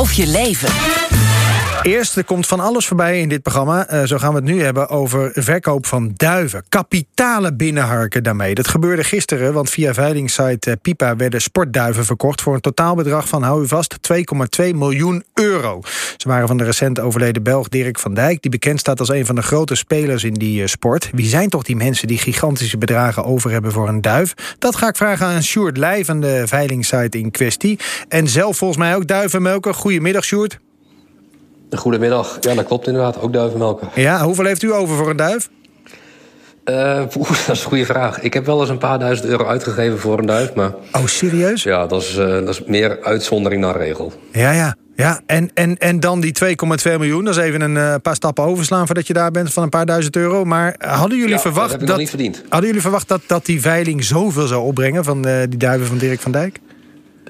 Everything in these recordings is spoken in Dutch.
of je leven. Eerst, er komt van alles voorbij in dit programma. Uh, zo gaan we het nu hebben over verkoop van duiven. Kapitalen binnenharken daarmee. Dat gebeurde gisteren, want via veilingssite uh, Pipa... werden sportduiven verkocht voor een totaalbedrag van, hou u vast... 2,2 miljoen euro. Ze waren van de recent overleden Belg Dirk van Dijk... die bekend staat als een van de grote spelers in die uh, sport. Wie zijn toch die mensen die gigantische bedragen over hebben voor een duif? Dat ga ik vragen aan Sjoerd Leij van de veilingssite in kwestie. En zelf volgens mij ook duivenmelker. Goedemiddag, Sjoerd. Goedemiddag. Ja, dat klopt inderdaad. Ook duivenmelken. Ja, hoeveel heeft u over voor een duif? Uh, dat is een goede vraag. Ik heb wel eens een paar duizend euro uitgegeven voor een duif. Maar, oh, serieus? Ja, dat is, uh, dat is meer uitzondering dan regel. Ja, ja. ja. En, en, en dan die 2,2 miljoen. Dat is even een uh, paar stappen overslaan voordat je daar bent van een paar duizend euro. Maar hadden jullie ja, verwacht. Dat heb ik dat, niet verdiend. Hadden jullie verwacht dat, dat die veiling zoveel zou opbrengen van die duiven van Dirk van Dijk?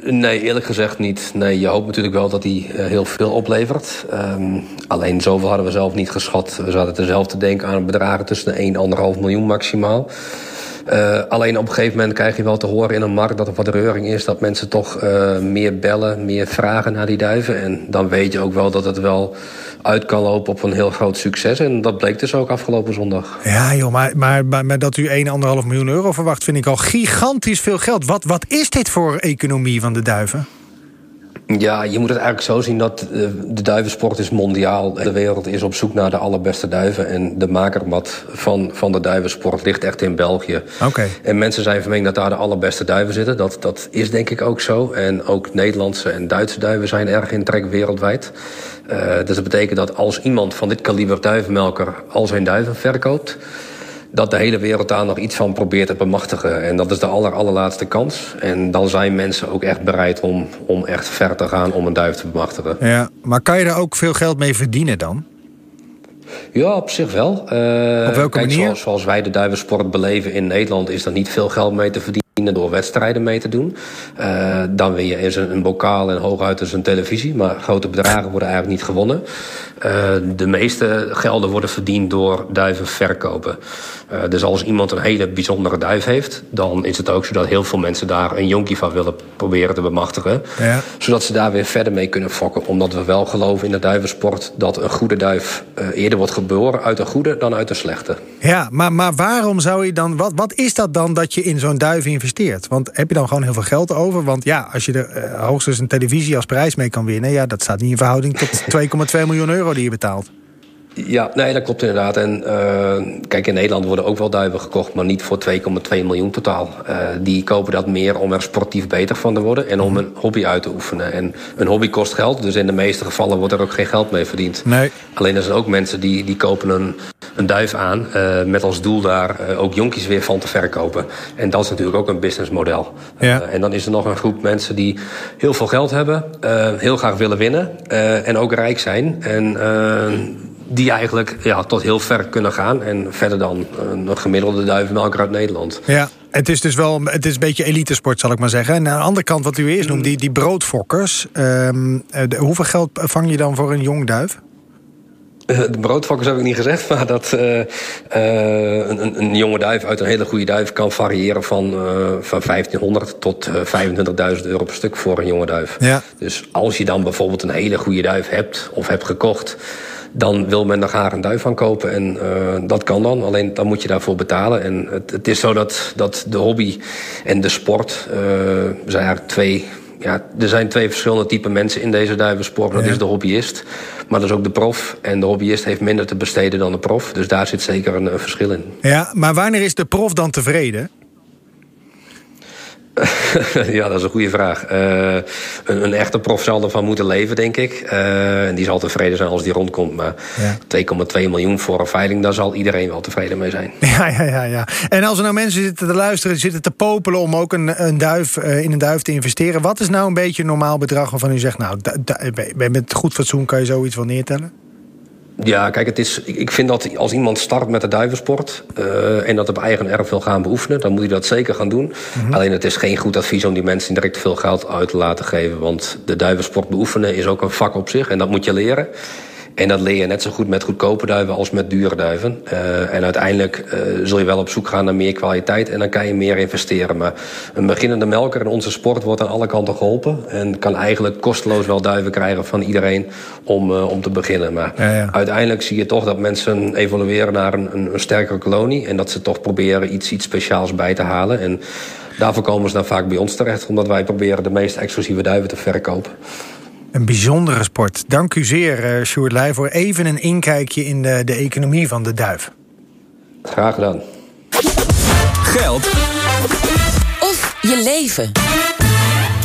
Nee, eerlijk gezegd niet. Nee, je hoopt natuurlijk wel dat hij heel veel oplevert. Um, alleen zoveel hadden we zelf niet geschat. We zaten er zelf te denken aan bedragen tussen de 1 en 1,5 miljoen maximaal. Uh, alleen op een gegeven moment krijg je wel te horen in een markt dat er wat reuring is. Dat mensen toch uh, meer bellen, meer vragen naar die duiven. En dan weet je ook wel dat het wel uit kan lopen op een heel groot succes. En dat bleek dus ook afgelopen zondag. Ja joh, maar, maar, maar, maar dat u 1,5 miljoen euro verwacht... vind ik al gigantisch veel geld. Wat, wat is dit voor economie van de duiven? Ja, je moet het eigenlijk zo zien dat de duivensport is mondiaal. De wereld is op zoek naar de allerbeste duiven. En de makermat van, van de duivensport ligt echt in België. Okay. En mensen zijn van mening dat daar de allerbeste duiven zitten. Dat, dat is denk ik ook zo. En ook Nederlandse en Duitse duiven zijn erg in trek wereldwijd. Uh, dus dat betekent dat als iemand van dit kaliber duivenmelker al zijn duiven verkoopt dat de hele wereld daar nog iets van probeert te bemachtigen. En dat is de aller, allerlaatste kans. En dan zijn mensen ook echt bereid om, om echt ver te gaan om een duif te bemachtigen. Ja, maar kan je er ook veel geld mee verdienen dan? Ja, op zich wel. Uh, op welke kijk, manier? Zoals, zoals wij de duivensport beleven in Nederland... is er niet veel geld mee te verdienen door wedstrijden mee te doen. Uh, dan win je eens een, een bokaal en hooguit dus een televisie. Maar grote bedragen worden eigenlijk niet gewonnen. Uh, de meeste gelden worden verdiend door duiven verkopen. Uh, dus als iemand een hele bijzondere duif heeft... dan is het ook zo dat heel veel mensen daar een jonkie van willen proberen te bemachtigen. Ja. Zodat ze daar weer verder mee kunnen fokken. Omdat we wel geloven in de duivensport... dat een goede duif eerder wordt geboren uit een goede dan uit een slechte. Ja, maar, maar waarom zou je dan... Wat, wat is dat dan dat je in zo'n duif investeert? Want heb je dan gewoon heel veel geld over? Want ja, als je er uh, hoogstens een televisie als prijs mee kan winnen... ja, dat staat niet in verhouding tot 2,2 miljoen euro die je betaalt. Ja, nee, dat klopt inderdaad. En uh, kijk, in Nederland worden ook wel duiven gekocht, maar niet voor 2,2 miljoen totaal. Uh, die kopen dat meer om er sportief beter van te worden en om een hobby uit te oefenen. En een hobby kost geld, dus in de meeste gevallen wordt er ook geen geld mee verdiend. Nee. Alleen er zijn ook mensen die, die kopen een, een duif aan uh, met als doel daar ook jonkies weer van te verkopen. En dat is natuurlijk ook een businessmodel. Ja. en dan is er nog een groep mensen die heel veel geld hebben, heel graag willen winnen en ook rijk zijn. En die eigenlijk ja, tot heel ver kunnen gaan. En verder dan een gemiddelde duivenmelker uit Nederland. Ja, het is dus wel het is een beetje elitesport, zal ik maar zeggen. En aan de andere kant, wat u eerst noemt, die, die broodfokkers. Um, de, hoeveel geld vang je dan voor een jong duif? De broodfokkers heb ik niet gezegd, maar dat uh, uh, een, een, jonge duif uit een hele goede duif kan variëren van, uh, van 1500 tot 25.000 euro per stuk voor een jonge duif. Ja. Dus als je dan bijvoorbeeld een hele goede duif hebt of hebt gekocht, dan wil men er graag een duif van kopen. En uh, dat kan dan, alleen dan moet je daarvoor betalen. En het, het is zo dat, dat de hobby en de sport uh, zijn eigenlijk twee... Ja, er zijn twee verschillende typen mensen in deze duivensport. Dat Ja. is de hobbyist, maar dat is ook de prof. En de hobbyist heeft minder te besteden dan de prof. Dus daar zit zeker een, een verschil in. Ja, maar wanneer is de prof dan tevreden? ja, dat is een goede vraag. Uh, een, een, echte prof zal ervan moeten leven, denk ik. Uh, en die zal tevreden zijn als die rondkomt. Maar ja. 2,2 miljoen voor een veiling, daar zal iedereen wel tevreden mee zijn. Ja, ja, ja, ja. En als er nou mensen zitten te luisteren, zitten te popelen om ook een, een duif, uh, in een duif te investeren. Wat is nou een beetje een normaal bedrag waarvan u zegt, nou, met goed fatsoen kan je zoiets wel neertellen? Ja, kijk, het is, ik vind dat als iemand start met de duivensport... Uh, en dat op eigen erf wil gaan beoefenen... dan moet hij dat zeker gaan doen. Mm -hmm. Alleen het is geen goed advies om die mensen direct veel geld uit te laten geven. Want de duivensport beoefenen is ook een vak op zich en dat moet je leren. En dat leer je net zo goed met goedkope duiven als met dure duiven. Uh, en uiteindelijk uh, zul je wel op zoek gaan naar meer kwaliteit en dan kan je meer investeren. Maar een beginnende melker in onze sport wordt aan alle kanten geholpen. En kan eigenlijk kosteloos wel duiven krijgen van iedereen om, uh, om te beginnen. Maar ja, ja. uiteindelijk zie je toch dat mensen evolueren naar een, een, een sterkere kolonie. En dat ze toch proberen iets, iets speciaals bij te halen. En daarvoor komen ze dan vaak bij ons terecht. Omdat wij proberen de meest exclusieve duiven te verkopen. Een bijzondere sport. Dank u zeer, uh, Sjoerd Leij, voor even een inkijkje in de, de economie van de duif. Graag gedaan. Geld of je leven.